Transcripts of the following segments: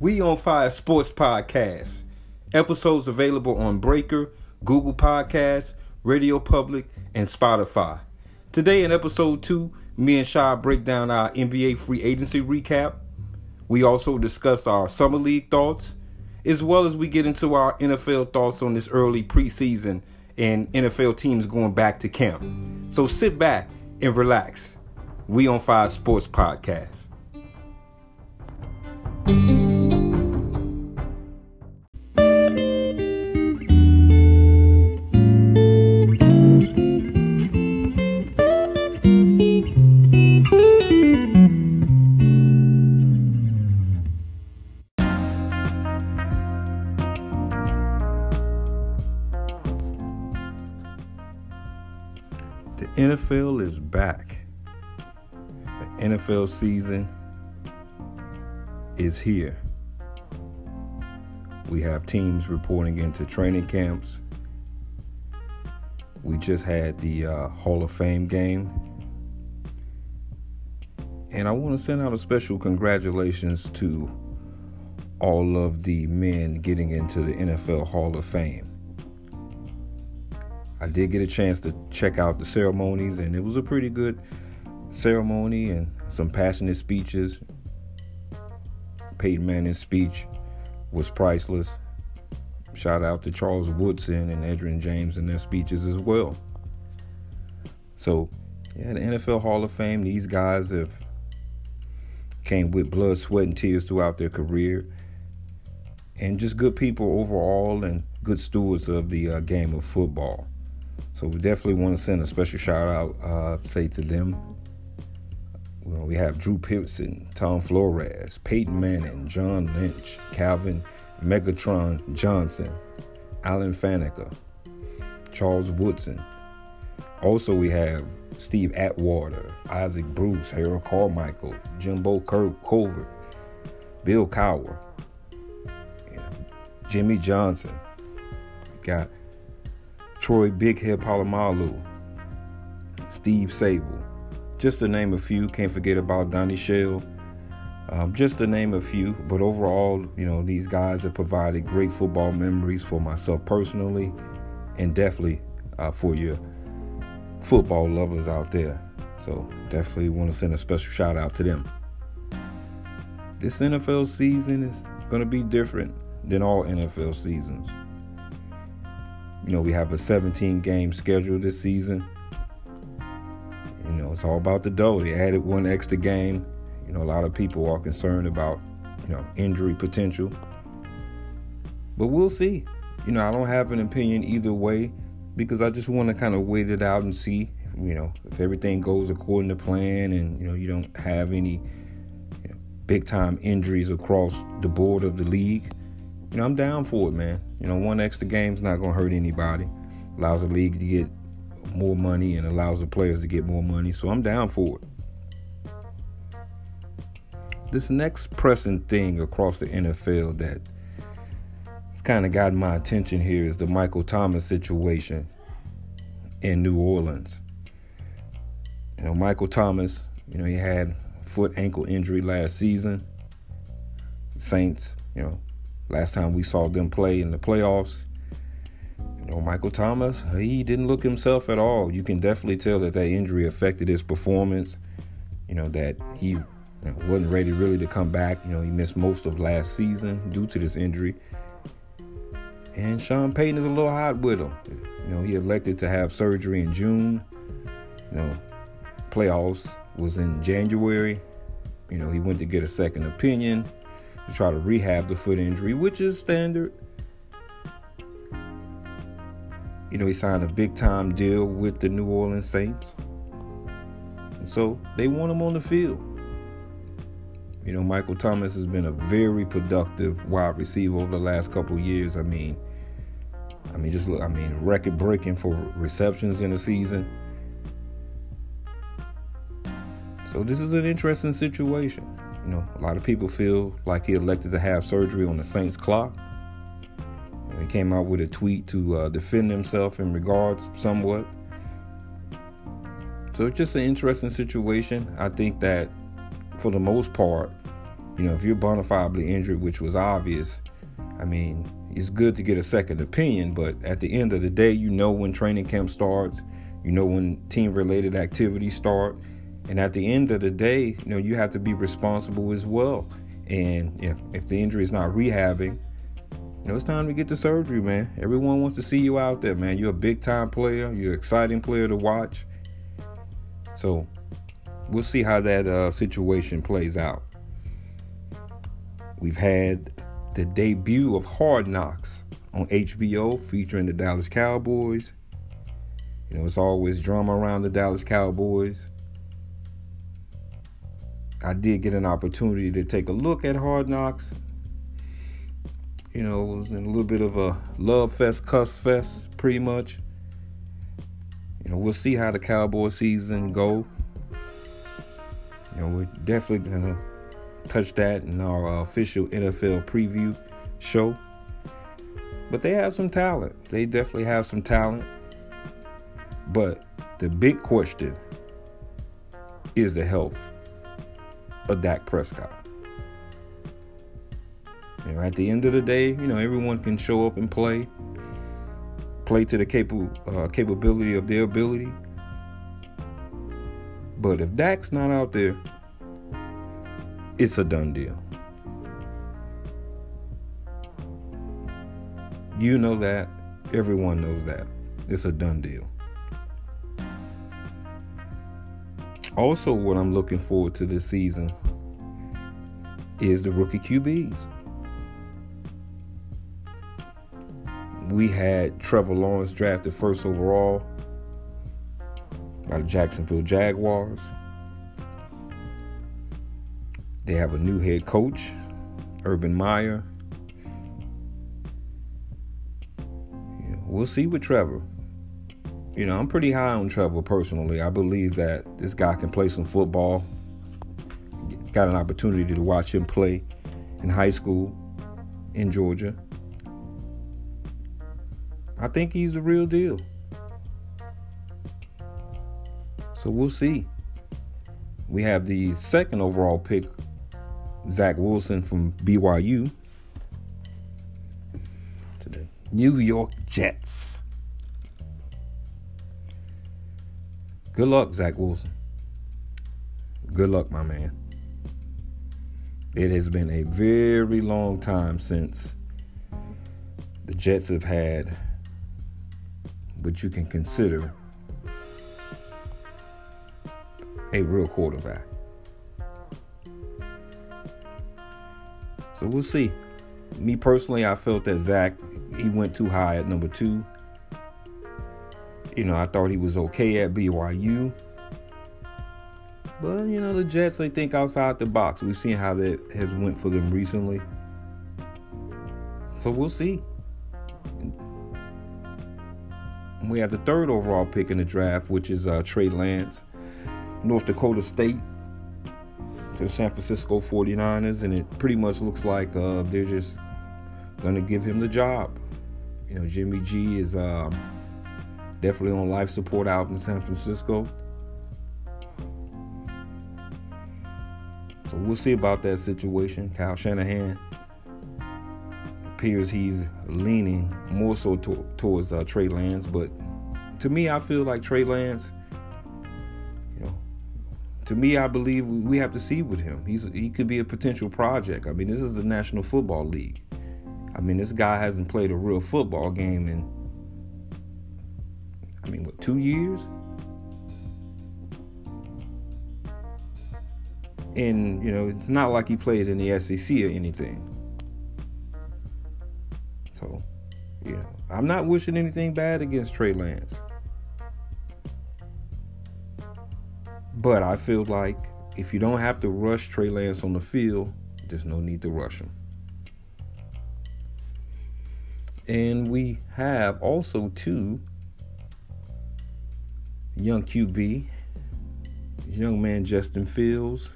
We on Fire Sports Podcast. Episodes available on Breaker, Google Podcasts, Radio Public, and Spotify. Today in episode two, me and Shy break down our NBA free agency recap. We also discuss our summer league thoughts, as well as we get into our NFL thoughts on this early preseason and NFL teams going back to camp. So sit back and relax. We on Fire Sports Podcast. NFL season is here. We have teams reporting into training camps. We just had the uh, Hall of Fame game. And I want to send out a special congratulations to all of the men getting into the NFL Hall of Fame. I did get a chance to check out the ceremonies, and it was a pretty good ceremony and some passionate speeches. Peyton Manning's speech was priceless. Shout out to Charles Woodson and Edgerrin James in their speeches as well. So, yeah, the NFL Hall of Fame, these guys have came with blood, sweat, and tears throughout their career. And just good people overall and good stewards of the uh, game of football. So we definitely want to send a special shout out, uh, say to them. You know, we have Drew Pearson, Tom Flores, Peyton Manning, John Lynch, Calvin Megatron Johnson, Alan Faneca, Charles Woodson. Also, we have Steve Atwater, Isaac Bruce, Harold Carmichael, Jimbo Kirk Covert, Bill Cowher, you know, Jimmy Johnson. Got Troy Big Head Polamalu, Steve Sabol, just to name a few. Can't forget about Donnie Shell. Um, just to name a few, but overall, you know, these guys have provided great football memories for myself personally, and definitely uh, for your football lovers out there. So definitely want to send a special shout out to them. This NFL season is going to be different than all NFL seasons. You know, we have a 17 game schedule this season. It's all about the dough. They added one extra game. You know, a lot of people are concerned about, you know, injury potential. But we'll see. You know, I don't have an opinion either way because I just want to kind of wait it out and see, you know, if everything goes according to plan and, you know, you don't have any you know, big time injuries across the board of the league you know, I'm down for it, man. You know, one extra game's not gonna hurt anybody. Allows the league to get more money and allows the players to get more money. So I'm down for it. This next pressing thing across the NFL that has kind of gotten my attention here is the Michael Thomas situation in New Orleans. You know, Michael Thomas, you know, he had foot ankle injury last season. Saints, you know, Last time we saw them play in the playoffs, know, Michael Thomas, he didn't look himself at all. You can definitely tell that that injury affected his performance. You know, that he you know, wasn't ready really to come back. You know, he missed most of last season due to this injury. And Sean Payton is a little hot with him. You know, he elected to have surgery in June. You know, playoffs was in January. You know, he went to get a second opinion to try to rehab the foot injury, which is standard. Know, he signed a big time deal with the New Orleans Saints. And so they want him on the field. You know, Michael Thomas has been a very productive wide receiver over the last couple years. I mean, I mean, just look, I mean, record breaking for receptions in a season. So this is an interesting situation. You know, a lot of people feel like he elected to have surgery on the Saints clock. He came out with a tweet to uh, defend himself in regards somewhat. So it's just an interesting situation. I think that for the most part, you know, if you're bona fide injured, which was obvious, I mean, it's good to get a second opinion, but at the end of the day, you know when training camp starts, you know when team related activities start, and at the end of the day, you know, you have to be responsible as well. And know, if the injury is not rehabbing, you know, it's time to get the surgery, man. Everyone wants to see you out there, man. You're a big time player, you're an exciting player to watch. So we'll see how that uh, situation plays out. We've had the debut of Hard Knocks on HBO featuring the Dallas Cowboys. You know, it's always drama around the Dallas Cowboys. I did get an opportunity to take a look at Hard Knocks. You know, it was in a little bit of a love fest, cuss fest, pretty much. You know, we'll see how the Cowboy season go. You know, we're definitely gonna touch that in our uh, official NFL preview show. But they have some talent. They definitely have some talent. But the big question is the health of Dak Prescott. At the end of the day, you know, everyone can show up and play, play to the capable uh, capability of their ability. But if Dak's not out there, it's a done deal. You know that. Everyone knows that. It's a done deal. Also, what I'm looking forward to this season is the rookie QBs. We had Trevor Lawrence drafted first overall by the Jacksonville Jaguars. They have a new head coach, Urban Meyer. Yeah, we'll see with Trevor. You know, I'm pretty high on Trevor personally. I believe that this guy can play some football. Got an opportunity to watch him play in high school in Georgia. I think he's the real deal. So we'll see. We have the second overall pick Zach Wilson from BYU to the New York Jets. Good luck, Zach Wilson. Good luck, my man. It has been a very long time since the Jets have had what you can consider a real quarterback. So we'll see. Me personally, I felt that Zach he went too high at number two. You know, I thought he was okay at BYU. But you know, the Jets they think outside the box. We've seen how that has went for them recently. So we'll see. We have the third overall pick in the draft, which is uh, Trey Lance, North Dakota State to the San Francisco 49ers, and it pretty much looks like uh, they're just going to give him the job. You know, Jimmy G is um, definitely on life support out in San Francisco. So we'll see about that situation. Kyle Shanahan appears he's leaning more so to- towards uh, Trey Lance, but to me, I feel like Trey Lance You know, to me, I believe we have to see with him. He's he could be a potential project. I mean, this is the National Football League. I mean, this guy hasn't played a real football game in, I mean, what, two years? And, you know, it's not like he played in the SEC or anything. So, you know, I'm not wishing anything bad against Trey Lance. But I feel like if you don't have to rush Trey Lance on the field, there's no need to rush him. And we have also two young QB, young man Justin Fields,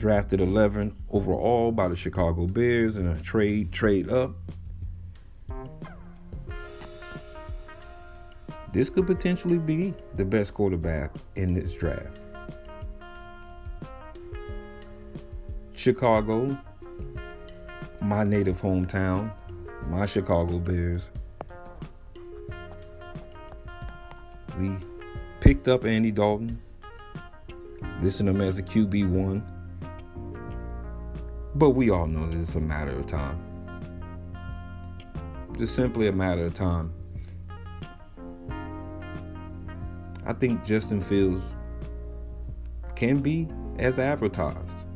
drafted 11 overall by the Chicago Bears in a trade trade up this could potentially be the best quarterback in this draft. Chicago, my native hometown, my Chicago Bears. We picked up Andy Dalton, listing him as a QB1. But we all know that it's a matter of time. Just simply a matter of time. I think Justin Fields can be as advertised.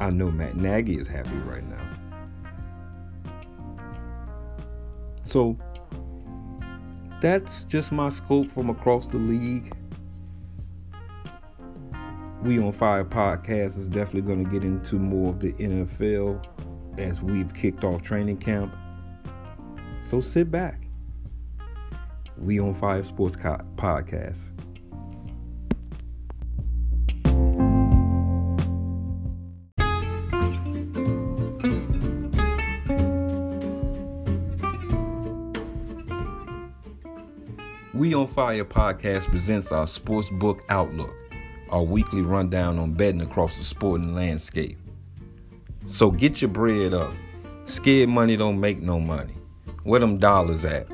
I know Matt Nagy is happy right now. So that's just my scope from across the league. We on Fire podcast is definitely going to get into more of the NFL as we've kicked off training camp. So sit back. We on Fire Sports Co- podcast. We on Fire podcast presents our sports book outlook, our weekly rundown on betting across the sporting landscape. So get your bread up. Scared money don't make no money. Where them dollars at?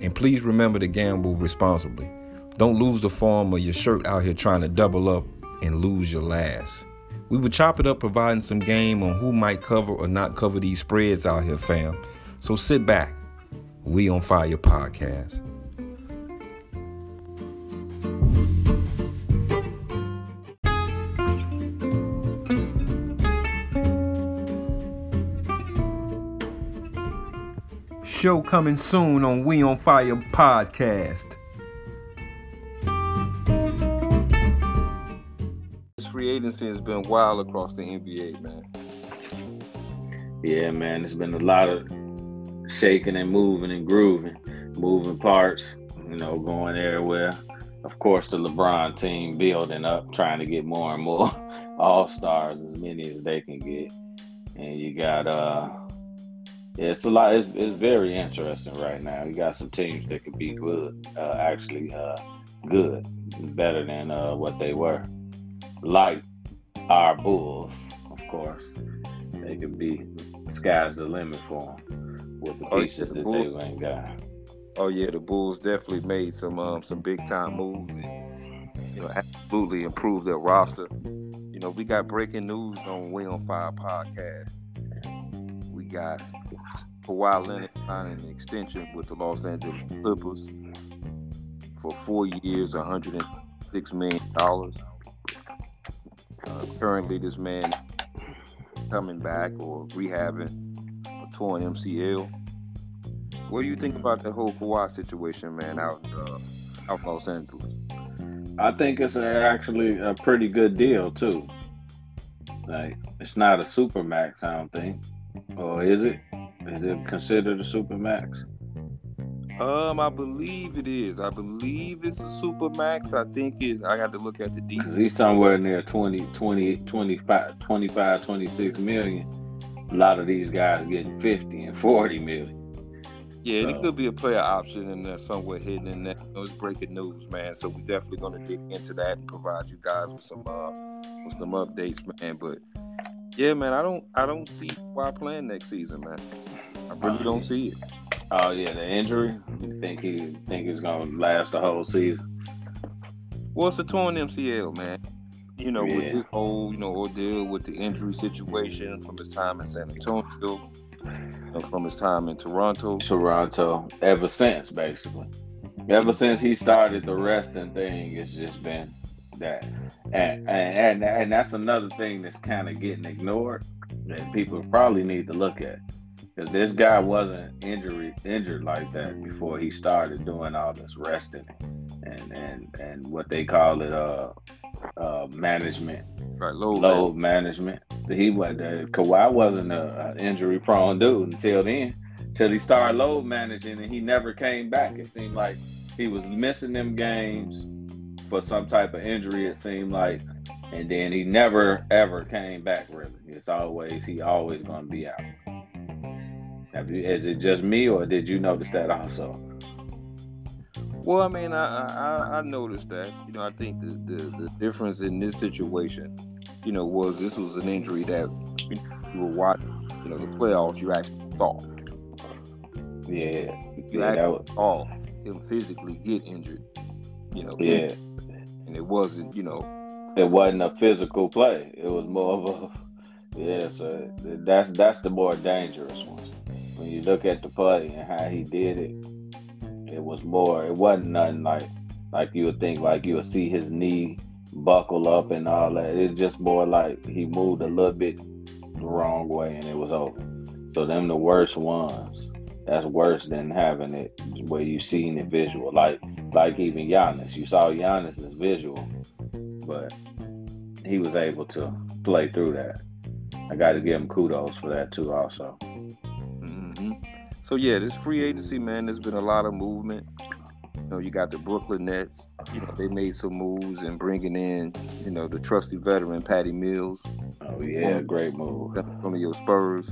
And please remember to gamble responsibly. Don't lose the form of your shirt out here trying to double up and lose your last. We will chop it up providing some game on who might cover or not cover these spreads out here, fam. So sit back. We on Fire podcast. Show coming soon on We on Fire podcast. This free agency has been wild across the NBA, man. Yeah, man, it's been a lot of shaking and moving and grooving, moving parts, you know, going everywhere. Of course, the LeBron team building up, trying to get more and more all stars, as many as they can get. And you got uh yeah, it's a lot. It's, it's very interesting right now. You got some teams that could be good, uh, actually uh, good, better than uh, what they were. Like our Bulls, of course, they could be. Sky's the limit for them with the pieces oh, yeah, the that they ain't got. Oh yeah, the Bulls definitely made some um, some big time moves and you know absolutely improved their roster. You know, we got breaking news on We on Fire podcast. We got Kawhi Leonard signing an extension with the Los Angeles Clippers for four years, $106 million. Uh, currently, this man coming back or rehabbing a torn MCL. What do you think about the whole Kawhi situation, man, out uh, out Los Angeles? I think it's a, actually a pretty good deal too. Like it's not a super max, I don't think, or is it? Is it considered a super max? Um, I believe it is. I believe it's a super max. I think it. I got to look at the details. He's somewhere near 20, 20, 25, 25, 26 million. A lot of these guys getting 50 and 40 million. Yeah, so. it could be a player option in there somewhere hidden in there. it's breaking news, man. So we're definitely gonna dig into that and provide you guys with some uh with some updates, man. But yeah, man, I don't I don't see why playing next season, man. Really don't see it. Oh yeah, the injury. You think he think he's gonna last the whole season? Well, it's a torn MCL, man. You know, yeah. with this whole you know ordeal with the injury situation from his time in San Antonio, and from his time in Toronto. Toronto, ever since basically, ever since he started the resting thing, it's just been that, and and and, and that's another thing that's kind of getting ignored that people probably need to look at because this guy wasn't injury injured like that before he started doing all this resting and and and what they call it uh uh management. Right load, load management. he was the Kawhi wasn't a, a injury prone dude until then till he started load managing and he never came back. It seemed like he was missing them games for some type of injury it seemed like and then he never ever came back really. It's always he always gonna be out have you? Is it just me, or did you notice that also? Well, I mean, I, I I noticed that. You know, I think the, the the difference in this situation, you know, was this was an injury that you, were watching. You know, the playoffs. You actually saw. Yeah. You yeah, actually saw him physically get injured. You know. Yeah. And it wasn't, you know. It wasn't a physical play. It was more of a. Yeah, so that's that's the more dangerous one. When you look at the play and how he did it, it was more. It wasn't nothing like like you would think. Like you would see his knee buckle up and all that. It's just more like he moved a little bit the wrong way and it was over. So them the worst ones. That's worse than having it where you seen it visual. Like like even Giannis. You saw Giannis's visual, but he was able to play through that. I got to give him kudos for that too, also. So yeah, this free agency, man, there's been a lot of movement. You know, you got the Brooklyn Nets. You know, they made some moves and bringing in, you know, the trusty veteran Patty Mills. Oh yeah, great move from your Spurs.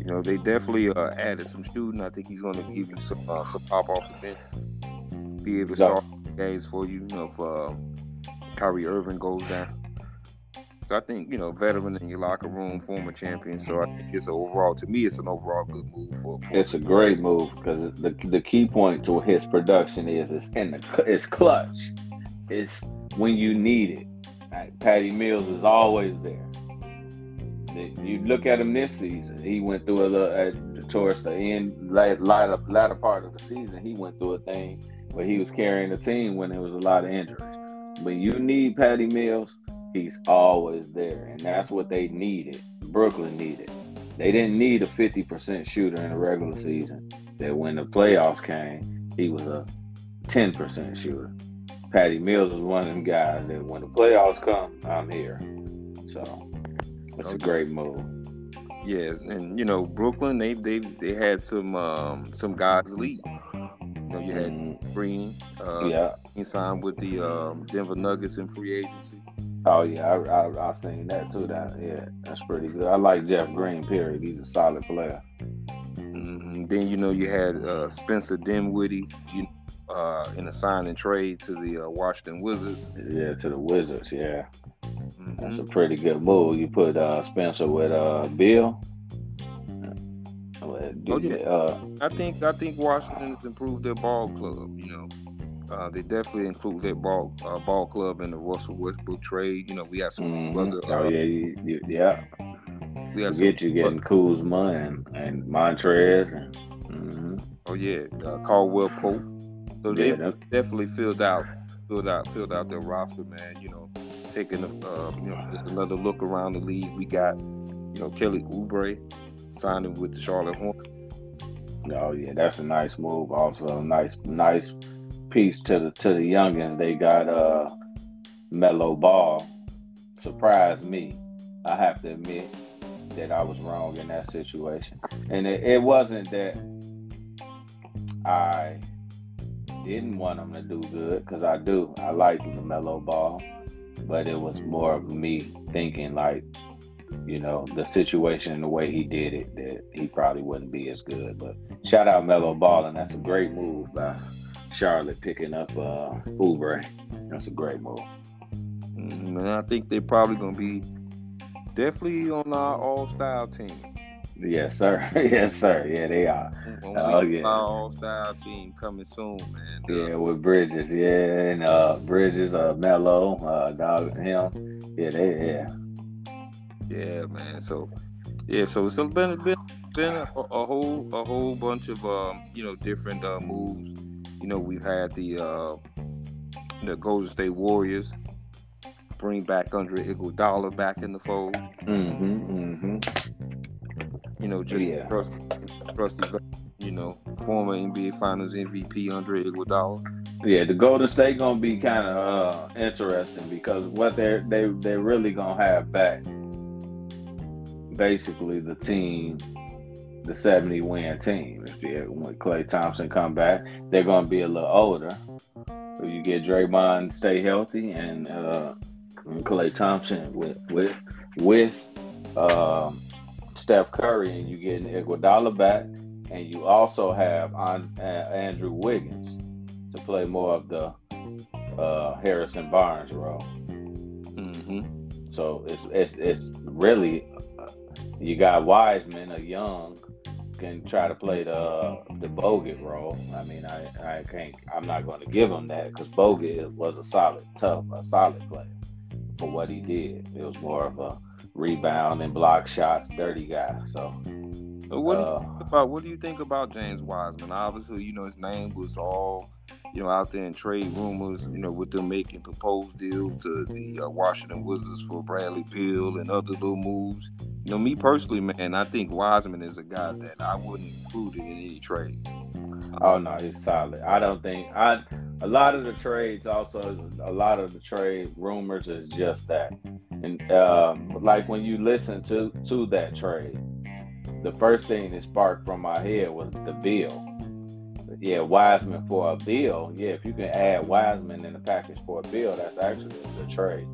You know, they definitely uh, added some shooting. I think he's going to give you some uh, some pop off the bench, be able to start games for you. You know, if uh, Kyrie Irving goes down. So I think you know, veteran in your locker room, former champion. So I think it's overall to me, it's an overall good move for. for it's a great move because the the key point to his production is it's in the it's clutch. It's when you need it. Right? Patty Mills is always there. You look at him this season. He went through a little at, towards the end, latter, latter part of the season. He went through a thing where he was carrying the team when there was a lot of injuries. When you need Patty Mills, he's always there, and that's what they needed. Brooklyn needed. They didn't need a 50% shooter in the regular season. That when the playoffs came, he was a 10% shooter. Patty Mills was one of them guys that when the playoffs come, I'm here. So that's a great move. Yeah, and you know Brooklyn, they they they had some um, some guys leave. You know, you had mm. Green. Uh, yeah, he signed with the um, Denver Nuggets in free agency. Oh yeah, I, I I seen that too. That yeah, that's pretty good. I like Jeff Green. Period. He's a solid player. Mm-hmm. Then you know you had uh, Spencer Dinwiddie. You uh, in a sign and trade to the uh, Washington Wizards. Yeah, to the Wizards. Yeah, mm-hmm. that's a pretty good move. You put uh, Spencer with uh, Bill. Oh yeah, uh, I think I think Washington has improved their ball club. You know, uh, they definitely include their ball uh, ball club in the Russell Westbrook trade. You know, we have some mm-hmm. other. oh yeah, you, you, yeah. We have Forget some, you getting Kuzma and and Montrez and. Mm-hmm. Oh yeah, uh, Caldwell Pope. So they yeah, definitely filled out, filled out, filled out their roster, man. You know, taking a, uh, you know just another look around the league. We got, you know, Kelly Oubre signing with the Charlotte Hornets. Oh yeah, that's a nice move. Also, a nice, nice piece to the to the youngins. They got uh Melo Ball. Surprised me. I have to admit that I was wrong in that situation, and it, it wasn't that I didn't want him to do good because I do. I like the Melo Ball, but it was more of me thinking like, you know, the situation and the way he did it that he probably wouldn't be as good. But shout out Melo Ball, and that's a great move by Charlotte picking up uh, Oubre. That's a great move. Mm, and I think they're probably going to be definitely on our all style team. Yes, sir. yes, sir. Yeah, they are. Oh, yeah. Our all style team coming soon, man. Yeah, with Bridges. Yeah, and uh, Bridges, uh, Melo, uh, dog, him. Yeah, they, yeah. Yeah, man. So, yeah, so it's been been been a, a whole a whole bunch of um, you know different uh, moves you know, we've had the uh, the Golden State Warriors bring back Andre Iguodala back in the fold. Mm-hmm, mm-hmm. You know, just yeah. trust, trusty, you know, former NBA Finals MVP Andre Iguodala. Yeah, the Golden State gonna be kind of uh, interesting because what they're they they're really gonna have back, basically the team the 70 win team. If you, when Klay Thompson come back, they're going to be a little older. So you get Draymond stay healthy and, uh, and Klay Thompson with with with uh, Steph Curry, and you get Iguodala back, and you also have on, uh, Andrew Wiggins. to play more of the uh, Harrison Barnes role. Mm-hmm. So it's it's it's really uh, you got Wiseman, a young, can try to play the the Bogut role. I mean, I I can't. I'm not going to give him that because Bogut was a solid, tough, a solid player for what he did. It was more of a rebound and block shots, dirty guy. So. What do you uh, think about what do you think about James Wiseman? Obviously, you know his name was all you know, out there in trade rumors, you know, with them making proposed deals to the uh, Washington Wizards for Bradley Beal and other little moves. You know, me personally, man, I think Wiseman is a guy that I wouldn't include in any trade. Oh no, he's solid. I don't think I. A lot of the trades, also, a lot of the trade rumors is just that, and um, like when you listen to to that trade, the first thing that sparked from my head was the Beal yeah, Wiseman for a Beal. Yeah, if you can add Wiseman in the package for a Beal, that's actually a good trade.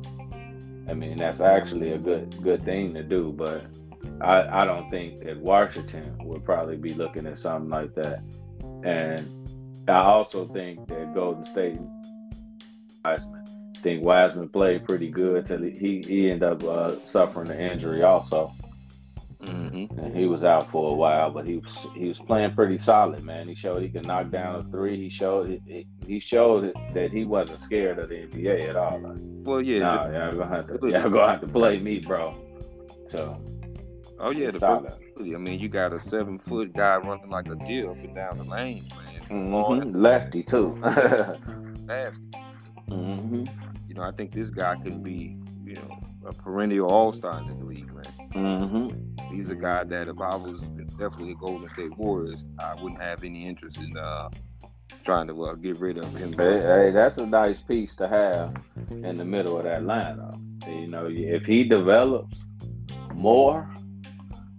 I mean, that's actually a good good thing to do. But I, I don't think that Washington would probably be looking at something like that. And I also think that Golden State Wiseman. I think Wiseman played pretty good till he he, he ended up uh, suffering an injury also. Mm-hmm. And he was out for a while, but he was he was playing pretty solid, man. He showed he could knock down a three. He showed he showed that he wasn't scared of the NBA at all. Like, well, yeah, nah, y'all gonna have to y'all gonna have to play me, bro. So, oh yeah, the solid. I mean, you got a seven foot guy running like a deer up and down the lane, man. Mm-hmm. Lefty too. Nasty. Mm-hmm. You know, I think this guy can be, you know, a perennial all star in this league, man. Mm-hmm. He's a guy that if I was definitely a Golden State Warriors, I wouldn't have any interest in uh, trying to uh, get rid of him. Hey, hey, that's a nice piece to have in the middle of that lineup. You know, if he develops more,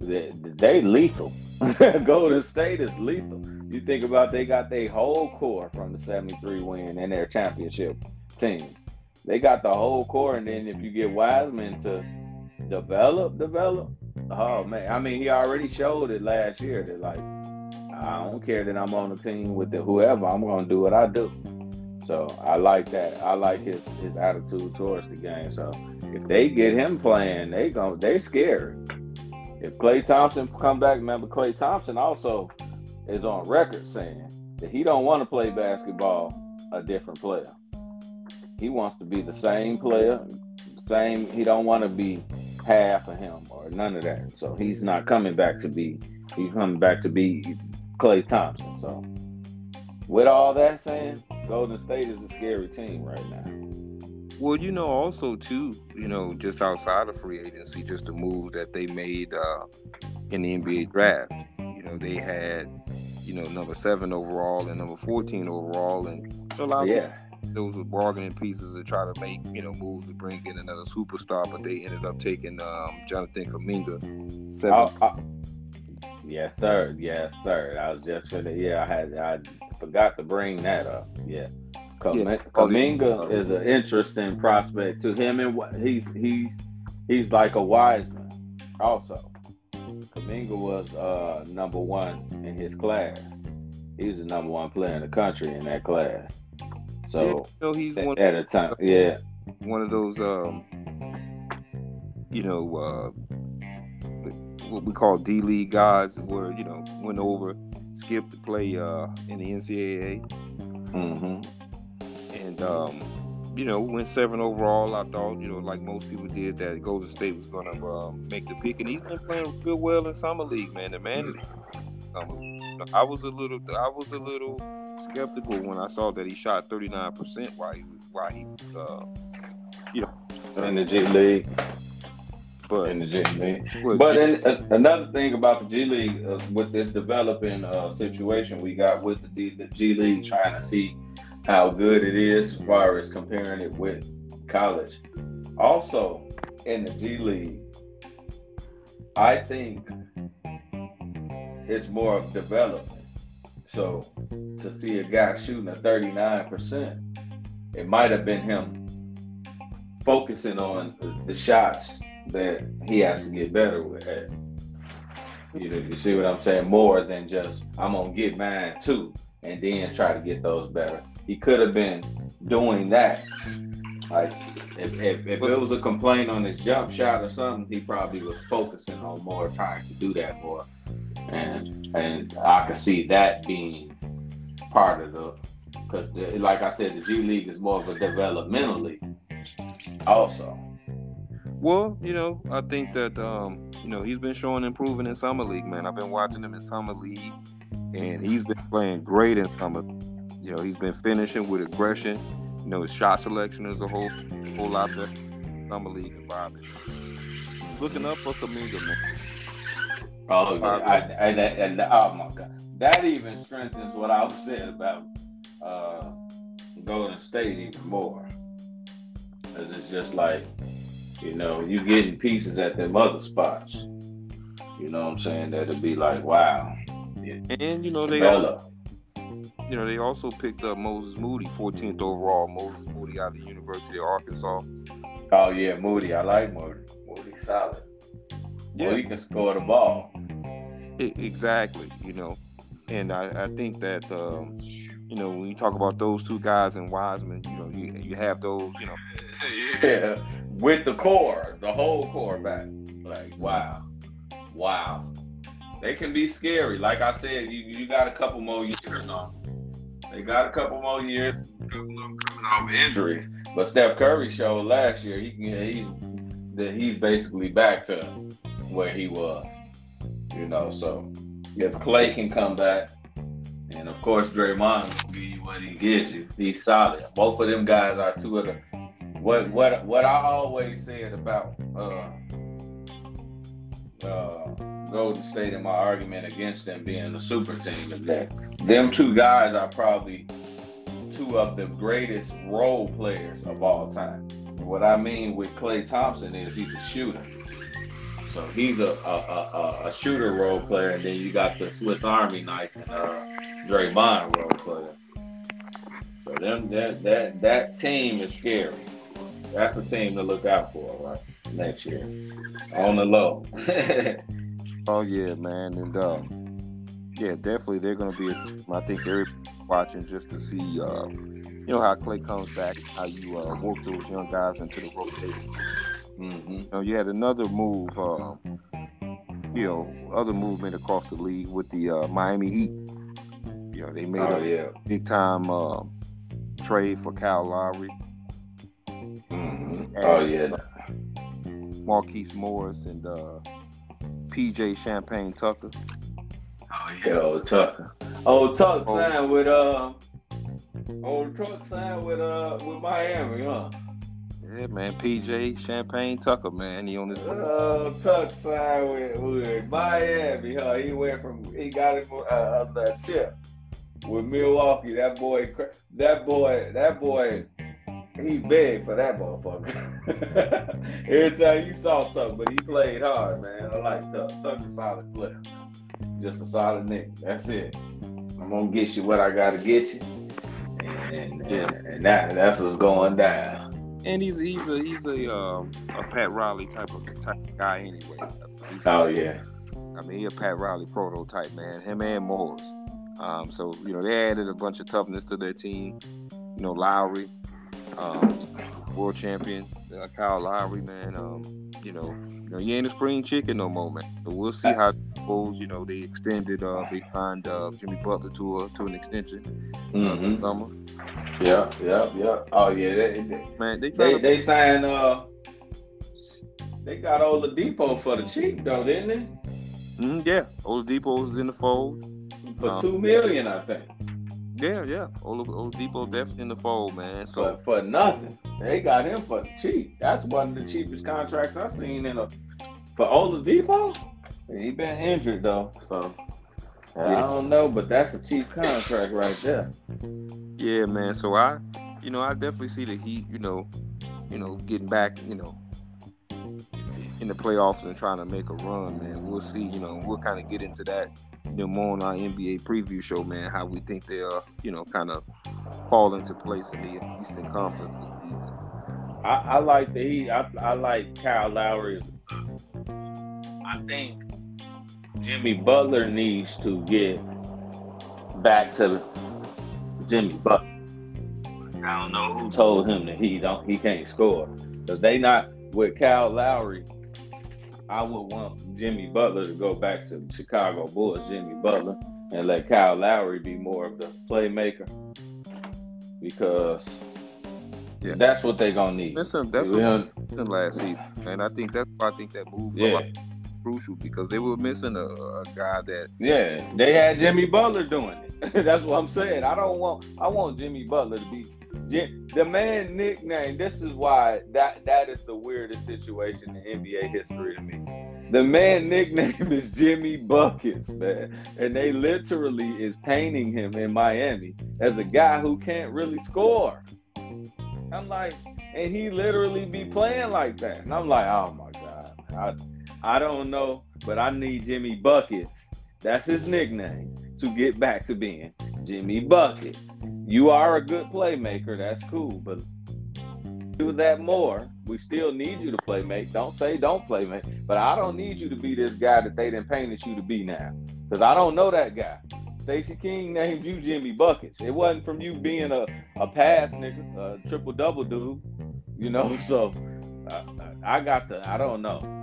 they, they lethal. Golden State is lethal. You think about they got their whole core from the 73 win and their championship team. They got the whole core, and then if you get Wiseman to develop, develop. Oh man, I mean, he already showed it last year that like, I don't care that I'm on the team with the whoever. I'm gonna do what I do. So I like that. I like his his attitude towards the game. So if they get him playing, they go they scared. If Klay Thompson come back, remember Klay Thompson also is on record saying that he don't want to play basketball a different player. He wants to be the same player, same. He don't want to be half of him or none of that. So he's not coming back to be he's coming back to be Klay Thompson. So with all that saying, Golden State is a scary team right now. Well, you know, also too, you know, just outside of free agency, just the moves that they made uh, in the NBA draft. You know, they had, you know, number seven overall and number fourteen overall, and a lot yeah those were bargaining pieces to try to make you know moves to bring in another superstar, but they ended up taking um, Jonathan Kuminga. Seven. Oh, oh. Yes, sir. Yes, sir. I was just gonna. Yeah, I had. I forgot to bring that up. Yeah. Kuminga yeah. is an interesting prospect to him, and what he's he's he's like a Wiseman. Also, Kuminga was uh, number one in his class. He's the number one player in the country in that class. So yeah, know, he's at, one at a time, yeah, one of those, um, you know, uh, what we call D League guys, where you know went over, skipped to play uh, in the NCAA, mm-hmm. and um, you know went seven overall. I thought, you know, like most people did, that Golden State was going to uh, make the pick, and he's been playing good well in summer league. Man, the man is. Um, I was a little, I was a little skeptical when I saw that he shot 39% while he was, while he uh, you know in the G League. But in the G League. But G- in, uh, another thing about the G League uh, with this developing uh, situation we got with the, D, the G League trying to see how good it is as far as comparing it with college. Also in the G League, I think it's more of development. So to see a guy shooting a 39%, it might have been him focusing on the shots that he has to get better with. You know, you see what I'm saying? More than just I'm gonna get mine too, and then try to get those better. He could have been doing that. Like if, if, if it was a complaint on his jump shot or something, he probably was focusing on more trying to do that more. And and I could see that being part of the because like I said, the G League is more of a developmental league. Also. Well, you know, I think that um, you know he's been showing improving in summer league, man. I've been watching him in summer league, and he's been playing great in summer. You know, he's been finishing with aggression. You know, his shot selection is a whole whole lot better. Summer league environment. Looking up for Kuminga, man. Oh yeah, I, I, and oh my god, that even strengthens what I was saying about uh, Golden State even more. Cause it's just like, you know, you getting pieces at them other spots. You know what I'm saying? That'd be like, wow. And you know they all, you know they also picked up Moses Moody, 14th overall. Moses Moody out of the University of Arkansas. Oh yeah, Moody. I like Moody. Moody solid. Yeah, well, he can score the ball. Exactly. You know, and I, I think that um, you know when you talk about those two guys and Wiseman, you know you you have those you know. yeah, with the core, the whole core back. Like wow, wow. They can be scary. Like I said, you you got a couple more years on. They got a couple more years coming off injury. But Steph Curry showed last year he can he's that he's basically back to where he was. You know, so if Klay can come back, and of course Draymond will give you what he gives you. He's solid. Both of them guys are two of the what what what I always said about uh, uh, Golden State in my argument against them being a super team is that them two guys are probably two of the greatest role players of all time. What I mean with Klay Thompson is he's a shooter. So he's a a, a, a shooter role player, and then you got the Swiss Army knife and uh, Draymond role player. So them that that that team is scary. That's a team to look out for, right? Next year, on the low. oh yeah, man, and um, yeah, definitely they're gonna be. I think they're watching just to see, uh, you know, how Klay comes back, how you uh, work those young guys into the rotation. Mm-hmm. You, know, you had another move, uh, you know, other movement across the league with the uh, Miami Heat. You know, they made oh, a yeah. big time uh, trade for Kyle Lowry. Mm-hmm. oh yeah. Markieff Morris and uh, PJ Champagne Tucker. Oh yeah, old Tucker. Old Tuck oh. signed with uh, old Tuck signed with uh with Miami, huh? Yeah, man. PJ Champagne Tucker, man. He on this. Oh, Tuck signed with, with Miami, huh? He went from he got it for uh, the chip with Milwaukee. That boy, that boy, that boy. He big for that motherfucker. Every time you saw Tuck, but he played hard, man. I like Tuck. Tuck a solid player. Just a solid nigga. That's it. I'm gonna get you what I gotta get you, and, and, yeah. and that that's what's going down and he's he's a he's a um, a Pat Riley type of type of guy anyway. He's oh a, yeah. I mean, he's a Pat Riley prototype, man. Him and Morris. Um, so you know they added a bunch of toughness to their team. You know Lowry, um, world champion uh, Kyle Lowry, man. Um, you know, you know, he ain't a spring chicken no more, man. So we'll see how You know, they extended, uh, they signed uh, Jimmy Butler to a, to an extension uh, mm-hmm. summer. Yeah, yeah, yeah. Oh yeah, they, they man, they they, to... they signed. Uh, they got Oladipo for the cheap though, didn't they? Mm, yeah, was in the fold for um, two million, I think. Yeah, yeah. Oladipo definitely in the fold, man. So for, for nothing, they got him for the cheap. That's one of the cheapest contracts I've seen in a for Oladipo. He been injured though, so I don't know, but that's a cheap contract right there. Yeah, man. So I, you know, I definitely see the Heat, you know, you know, getting back, you know, in the playoffs and trying to make a run, man. We'll see, you know, we'll kind of get into that, you know, more on our NBA preview show, man, how we think they'll, you know, kind of fall into place in the Eastern Conference this season. I, I like the Heat. I, I like Kyle Lowry. I think Jimmy Butler needs to get back to Jimmy Bucket. I don't know who told him that he don't he can't score. Cause they not with Kyle Lowry. I would want Jimmy Butler to go back to Chicago Bulls, Jimmy Butler, and let Kyle Lowry be more of the playmaker. Because yeah. that's what they're gonna need. Listen, that's what last season, and I think that's why I think that move. Yeah crucial because they were missing a, a guy that. Yeah, they had Jimmy Butler doing it. That's what I'm saying. I don't want. I want Jimmy Butler to be the man nickname. This is why that that is the weirdest situation in NBA history to me. The man nickname is Jimmy Buckets, man, and they literally is painting him in Miami as a guy who can't really score. I'm like, and he literally be playing like that, and I'm like, oh my god. I, I don't know, but I need Jimmy Buckets. That's his nickname to get back to being Jimmy Buckets. You are a good playmaker. That's cool, but do that more. We still need you to play make. Don't say don't play make, but I don't need you to be this guy that they didn't painted you to be now. Because I don't know that guy. Stacey King named you Jimmy Buckets. It wasn't from you being a, a pass nigga, a triple double dude. You know, so uh, I got the I don't know.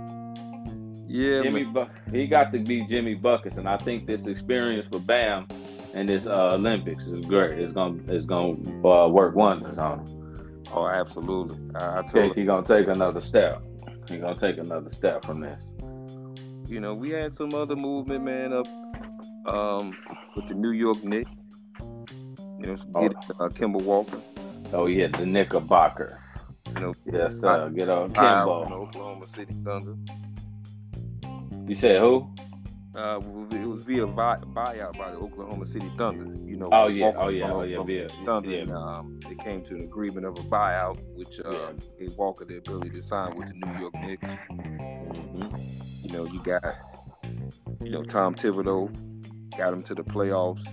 Yeah, Jimmy, but... he got to be Jimmy Buckets, and I think this experience for Bam and this uh, Olympics is great. It's gonna it's gonna uh, work wonders on him. Oh, absolutely. I, I think he's gonna take another step. He's gonna take another step from this. You know, we had some other movement, man, up um, with the New York Knicks. You know, get oh. uh, Kemba Walker. Oh yeah, the Knickerbockers. You know, yes, sir. Get on Kemba. Oklahoma City Thunder. You said who? Uh, it was via buy, buyout by the Oklahoma City Thunder. You know. Oh yeah, oh yeah, oh yeah, via Thunder. Yeah. And, um, they came to an agreement of a buyout, which uh, yeah. gave Walker the ability to sign with the New York Knicks. Mm-hmm. You know, you got, you know, Tom Thibodeau got him to the playoffs.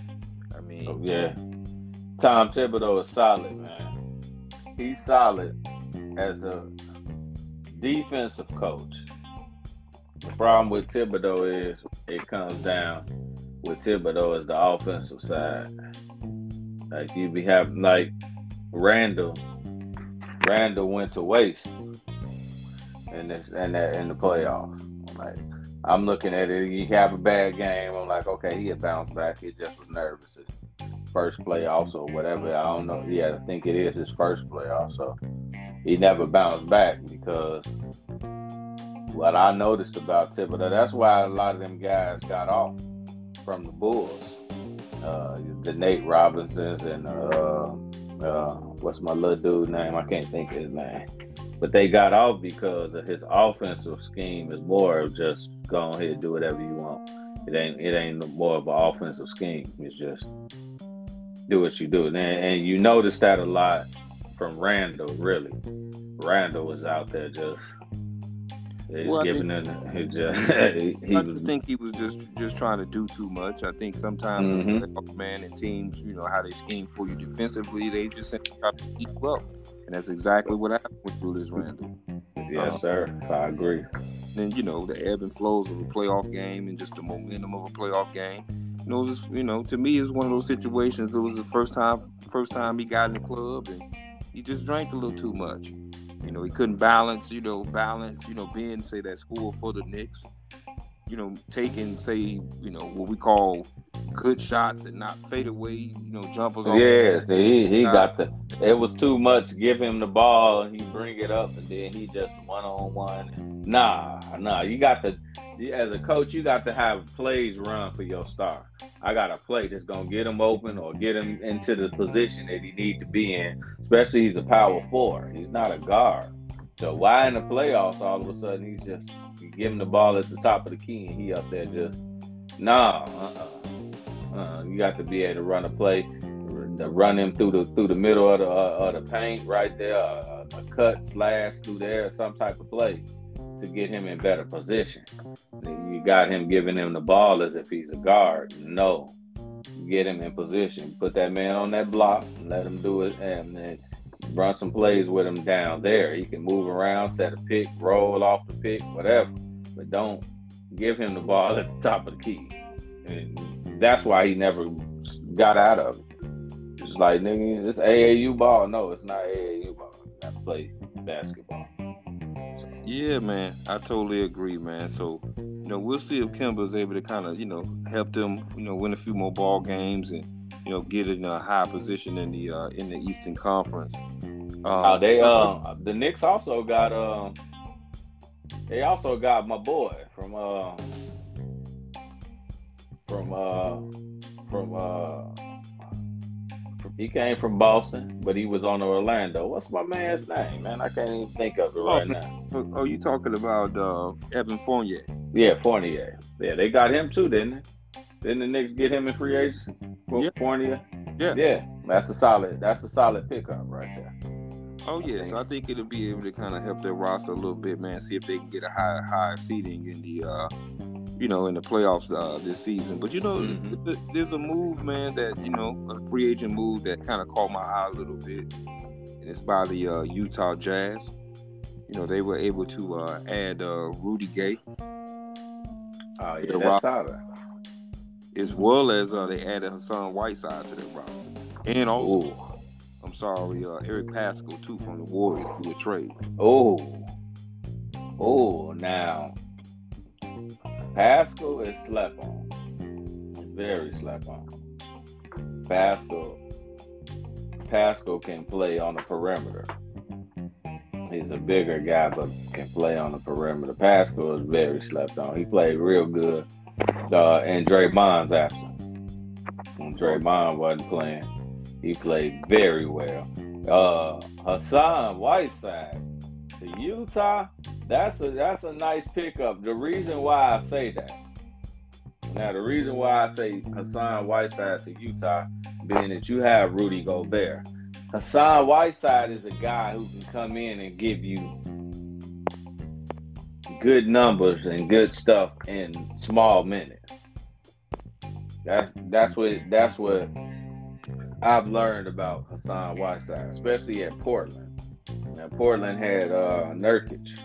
I mean, oh, yeah, Tom Thibodeau is solid, man. He's solid as a defensive coach. The problem with Thibodeau is it comes down with Thibodeau is the offensive side. Like you be having like Randle. Randle went to waste in this and that in the playoffs. Like I'm looking at it, you have a bad game. I'm like, okay, he bounced back. He just was nervous. first playoffs or whatever. I don't know. Yeah, I think it is his first playoff. So he never bounced back because what I noticed about Thibodeau, that's why a lot of them guys got off from the Bulls. Uh, the Nate Robinsons and uh, uh, what's my little dude name? I can't think of his name. But they got off because of his offensive scheme is more of just go ahead do whatever you want. It ain't it ain't more of an offensive scheme. It's just do what you do. And, and you notice that a lot from Randle, really. Randle was out there just He's well, giving think, it. Just, he, I just think he was just just trying to do too much. I think sometimes mm-hmm. man and teams, you know how they scheme for you defensively, they just try to keep up, and that's exactly what happened with Julius Randle. Yes, uh, sir. I agree. Then you know the ebb and flows of a playoff game and just the momentum of a playoff game. You know, just, you know, to me, it's one of those situations. It was the first time, first time he got in the club, and he just drank a little too much. You know, he couldn't balance, you know, balance, you know, being say that school for the Knicks. You know, taking say, you know, what we call good shots and not fade away, you know, jumpers. On. Yeah, he he got the. It was too much. Give him the ball, and he bring it up, and then he just one on one. Nah, nah. You got to, as a coach, you got to have plays run for your star. I got a play that's gonna get him open or get him into the position that he need to be in. Especially he's a power four. He's not a guard. So why in the playoffs all of a sudden he's just you give him the ball at the top of the key and he up there just nah. Uh-uh. Uh-uh. You got to be able to run a play, run him through the through the middle of the uh, of the paint right there, a, a cut slash through there, some type of play to get him in better position. You got him giving him the ball as if he's a guard. No. Get him in position. Put that man on that block let him do it and then run some plays with him down there. He can move around, set a pick, roll off the pick, whatever. But don't give him the ball at the top of the key. And that's why he never got out of it. It's like nigga, it's AAU ball. No, it's not AAU ball. You gotta play basketball. Yeah, man, I totally agree, man. So, you know, we'll see if Kemba's able to kind of, you know, help them, you know, win a few more ball games and, you know, get in a high position in the uh, in the Eastern Conference. Um, oh, they uh, the Knicks also got um, they also got my boy from uh, from uh, from uh he came from Boston, but he was on Orlando. What's my man's name, man? I can't even think of it right oh, now. Oh, you talking about uh, Evan Fournier? Yeah, Fournier. Yeah, they got him too, didn't they? Didn't the Knicks get him in free agency? Yeah. Fournier. Yeah. Yeah. That's a solid. That's a solid pickup right there. Oh yeah, I so I think it'll be able to kind of help their roster a little bit, man. See if they can get a higher higher seating in the uh, you know, in the playoffs uh, this season. But you know, mm-hmm. there's a move, man, that you know, a free agent move that kind of caught my eye a little bit, and it's by the uh, Utah Jazz. You know, they were able to uh, add uh, Rudy Gay. Oh yeah, that's solid. As well as uh, they added Hassan Whiteside to their roster, and also, Ooh. I'm sorry, uh, Eric Paschall too from the Warriors through a trade. Oh, oh, now Paschall is slept on. Very slept on. Paschall Paschall can play on the perimeter. He's a bigger guy, but can play on the perimeter. Paschall is very slept on. He played real good uh, in Draymond's absence. When Draymond wasn't playing, he played very well. Uh, Hassan Whiteside to Utah, that's a that's a nice pickup. The reason why I say that. Now the reason why I say Hassan Whiteside to Utah, being that you have Rudy Gobert. Hassan Whiteside is a guy who can come in and give you good numbers and good stuff in small minutes. That's that's what that's what I've learned about Hassan Whiteside, especially at Portland. Now Portland had uh, Nurkic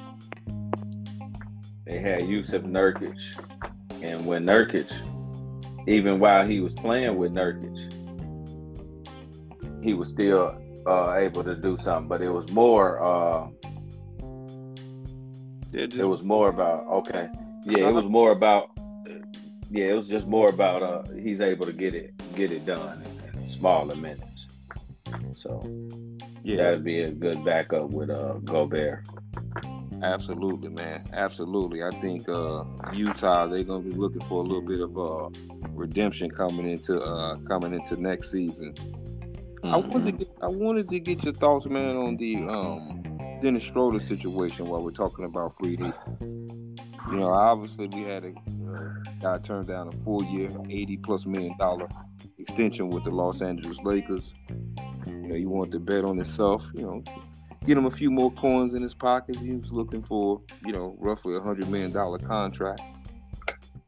they had Jusuf Nurkic. And when Nurkic, even while he was playing with Nurkic, he was still uh, able to do something. But it was more. Uh, yeah, just, it was more about okay. Yeah, it was more about. Yeah, it was just more about uh, he's able to get it get it done in, in smaller minutes. So yeah, that'd be a good backup with uh, Gobert. Absolutely, man. Absolutely. I think uh, Utah they're gonna be looking for a little bit of uh, redemption coming into uh, coming into next season. Mm-hmm. I wanted to get, I wanted to get your thoughts, man, on the um, Dennis Schroeder situation while we're talking about free agent. You know, obviously we had a guy turn down a four year, eighty plus million dollar extension with the Los Angeles Lakers. You know, he wanted to bet on himself. You know, get him a few more coins in his pocket. He was looking for, you know, roughly a hundred million dollar contract.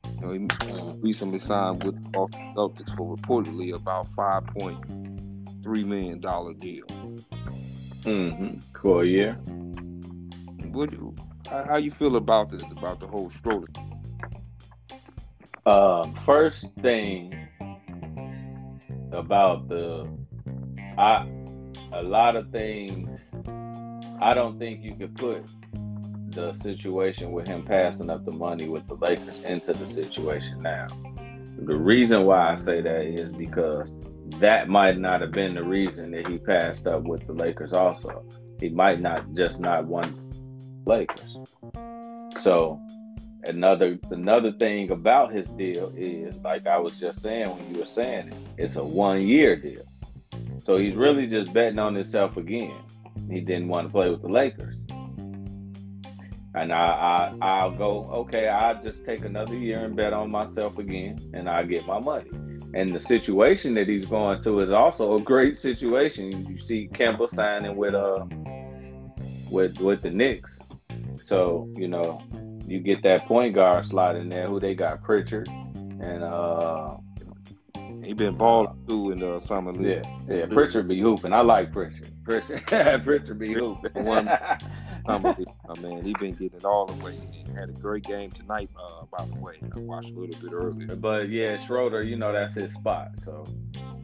You know, he recently signed with the Celtics for reportedly about five point three million dollar deal. Mm-hmm. For a year. What? How you feel about this? About the whole Schroeder? Uh, first thing about the, I, a lot of things I don't think you could put the situation with him passing up the money with the Lakers into the situation now. The reason why I say that is because that might not have been the reason that he passed up with the Lakers also. He might not just not want Lakers. So another another thing about his deal is like I was just saying when you were saying it, it's a one year deal. So he's really just betting on himself again he didn't want to play with the Lakers. And I, I I'll go, okay, I'll just take another year and bet on myself again and i get my money. And the situation that he's going to is also a great situation. You see Kemba signing with uh with with the Knicks. So, you know, you get that point guard slot in there who they got Pritchard and uh he been balling too in the summer league. Yeah, yeah. Pritchard be hooping. I like Pritchard. Pritchard, Pritchard be hooping. my man, he been getting it all the way. He had a great game tonight, uh, by the way. I watched a little bit earlier. But yeah, Schroeder, you know that's his spot. So,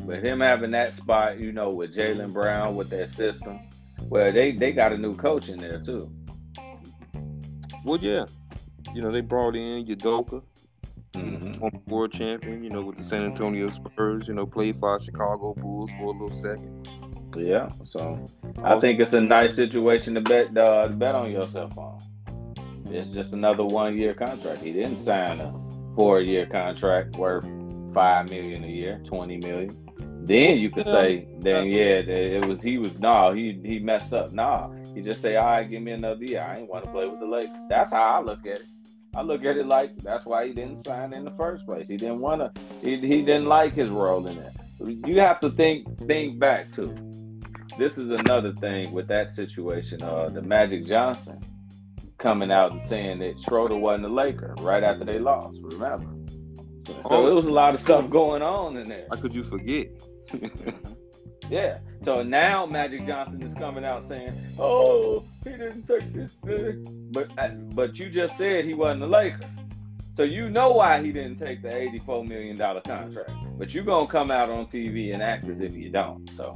with him having that spot, you know, with Jaylen Brown with that system, well, they they got a new coach in there too. Well, yeah, you know they brought in Udoka, Mm-hmm. world champion. You know with the San Antonio Spurs. You know played for Chicago Bulls for a little second. Yeah, so I think it's a nice situation to bet uh, to bet on yourself on. It's just another one year contract. He didn't sign a four year contract worth five million a year, twenty million. Then you could say, then yeah, it was he was no, he he messed up. Nah, he just say, all right, give me another year. I ain't want to play with the Lakers. That's how I look at it. I look at it like that's why he didn't sign in the first place. He didn't want to. He, he didn't like his role in it. You have to think think back too. This is another thing with that situation. Uh, the Magic Johnson coming out and saying that Schroeder wasn't a Laker right after they lost. Remember? So, Oh. it was a lot of stuff going on in there. How could you forget? Yeah. So now Magic Johnson is coming out saying, "Oh, he didn't take this thing," but uh, but you just said he wasn't a Laker, so you know why he didn't take the eighty-four million dollar contract. But you're gonna come out on TV and act as if you don't. So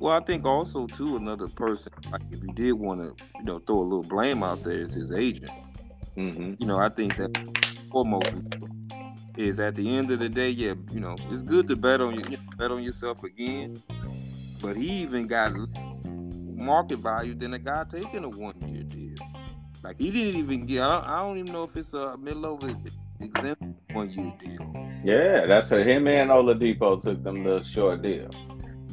Well, I think also too another person. Like if you did want to, you know, throw a little blame out there is his agent. hmm You know, I think that foremost is at the end of the day, yeah, you know, it's good to bet on you, you know, bet on yourself again. But he even got market value than a guy taking a one year deal. Like he didn't even get. I don't, I don't even know if it's a middle over exempt one year deal. yeah, that's a him and Oladipo took them the short deal.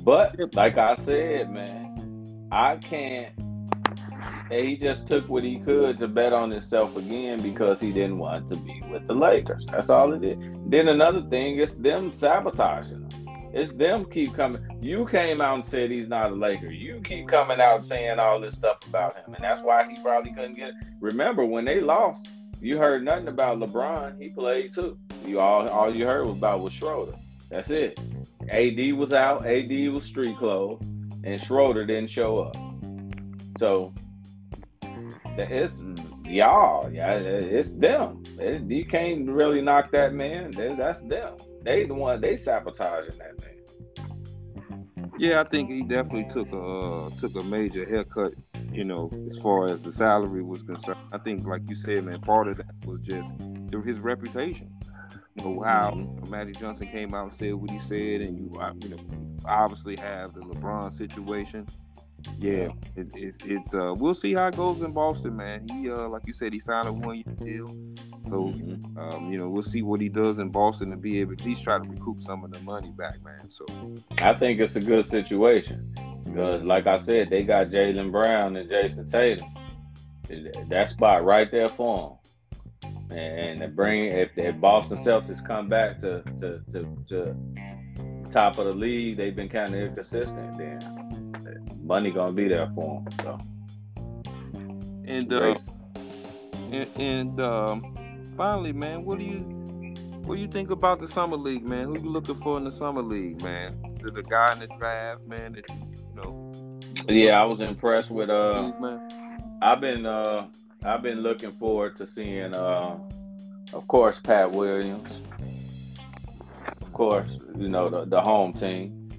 But like I said, man, I can't. and He just took what he could to bet on himself again because he didn't want to be with the Lakers. That's all it is. Then another thing is them sabotaging him. It's them keep coming. You came out and said he's not a Laker. You keep coming out saying all this stuff about him, and that's why he probably couldn't get. It. Remember when they lost, you heard nothing about LeBron. He played too. You all all you heard was about was Schroeder. That's it. AD was out. AD was street clothes, and Schroeder didn't show up. So it's y'all. Yeah, it's them. You can't really knock that man. That's them. They the one. They sabotaging that man. Yeah, I think he definitely took a uh, took a major haircut. You know, as far as the salary was concerned, I think, like you said, man, part of that was just his reputation. You know how Mhm. Magic Johnson came out and said what he said, and you, uh, you know, obviously have the LeBron situation. Yeah, it, it's it's uh, we'll see how it goes in Boston, man. He uh, like you said, he signed a one year deal, so Mhm. um, you know, we'll see what he does in Boston to be able to at least try to recoup some of the money back, man. So I think it's a good situation because, like I said, they got Jaylen Brown and Jayson Tatum. That spot right there for them. And bring if, if Boston Celtics come back to, to to to top of the league, they've been kind of inconsistent. Then money gonna be there for them. So and uh, And, and um, finally, man, what do you what do you think about the summer league, man? Who you looking for in the summer league, man? The, the guy in the draft, man, that you, know, yeah, I was impressed with uh league. I've been uh I've been looking forward to seeing uh of course Pat Williams. Of course, you know the, the home team.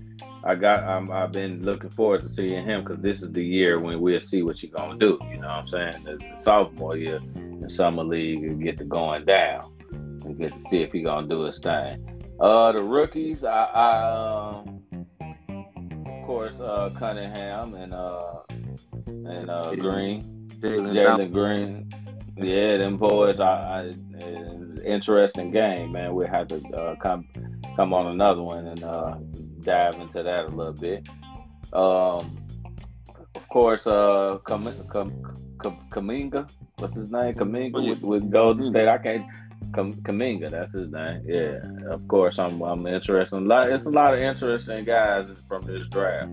I got I'm, I've been looking forward to seeing him because this is the year when we'll see what you're gonna do. You know what I'm saying? The, the sophomore year in summer league and get to going down and get to see if he gonna do his thing. Uh, the rookies, I, I um, of course uh, Cunningham and uh and uh, Green. Jalen Green. Yeah, them boys are, are is interesting game, man. We'll have to uh, come come on another one and uh, dive into that a little bit. Um, of course, uh, Kam- Kam- Kam- Kaminga, what's his name? Kaminga with, with Golden Mm. State. I can't. Kam- Kaminga, that's his name. Yeah, of course, I'm I'm interested. A lot, it's a lot of interesting guys from this draft.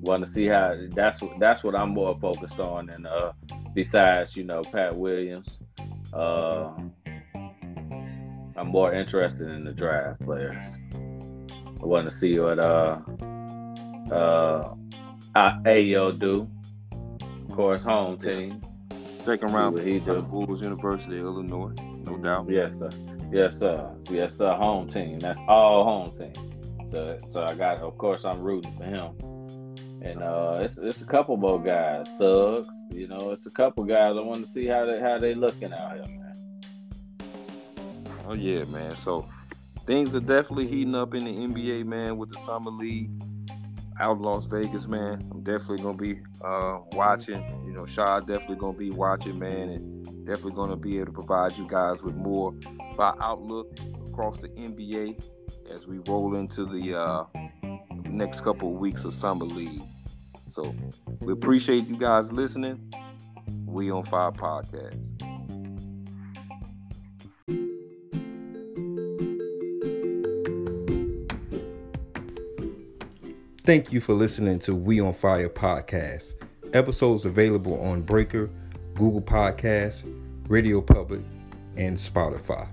Want to see how that's what that's what I'm more focused on And uh besides you know Pat Williams. Uh, I'm more interested in the draft players. I want to see what uh uh Ayo do. Of course, home team. Second round, what he do. Bulls University of Illinois, no doubt. Yes, sir. Yes, sir. Yes, sir. Home team. That's all home team. So, so I got. Of course, I'm rooting for him. And uh, it's it's a couple more guys. Suggs. You know, it's a couple guys. I want to see how they how they looking out here, man. Oh yeah, man. So things are definitely heating up in the NBA, man, with the summer league out in Las Vegas, man. I'm definitely gonna be uh, watching. You know, Shaw definitely gonna be watching, man, and definitely gonna be able to provide you guys with more of our outlook across the NBA as we roll into the uh, next couple of weeks of summer league. So we appreciate you guys listening. We on Fire Podcast. Thank you for listening to We on Fire podcast. Episodes available on Breaker, Google Podcasts, Radio Public, and Spotify.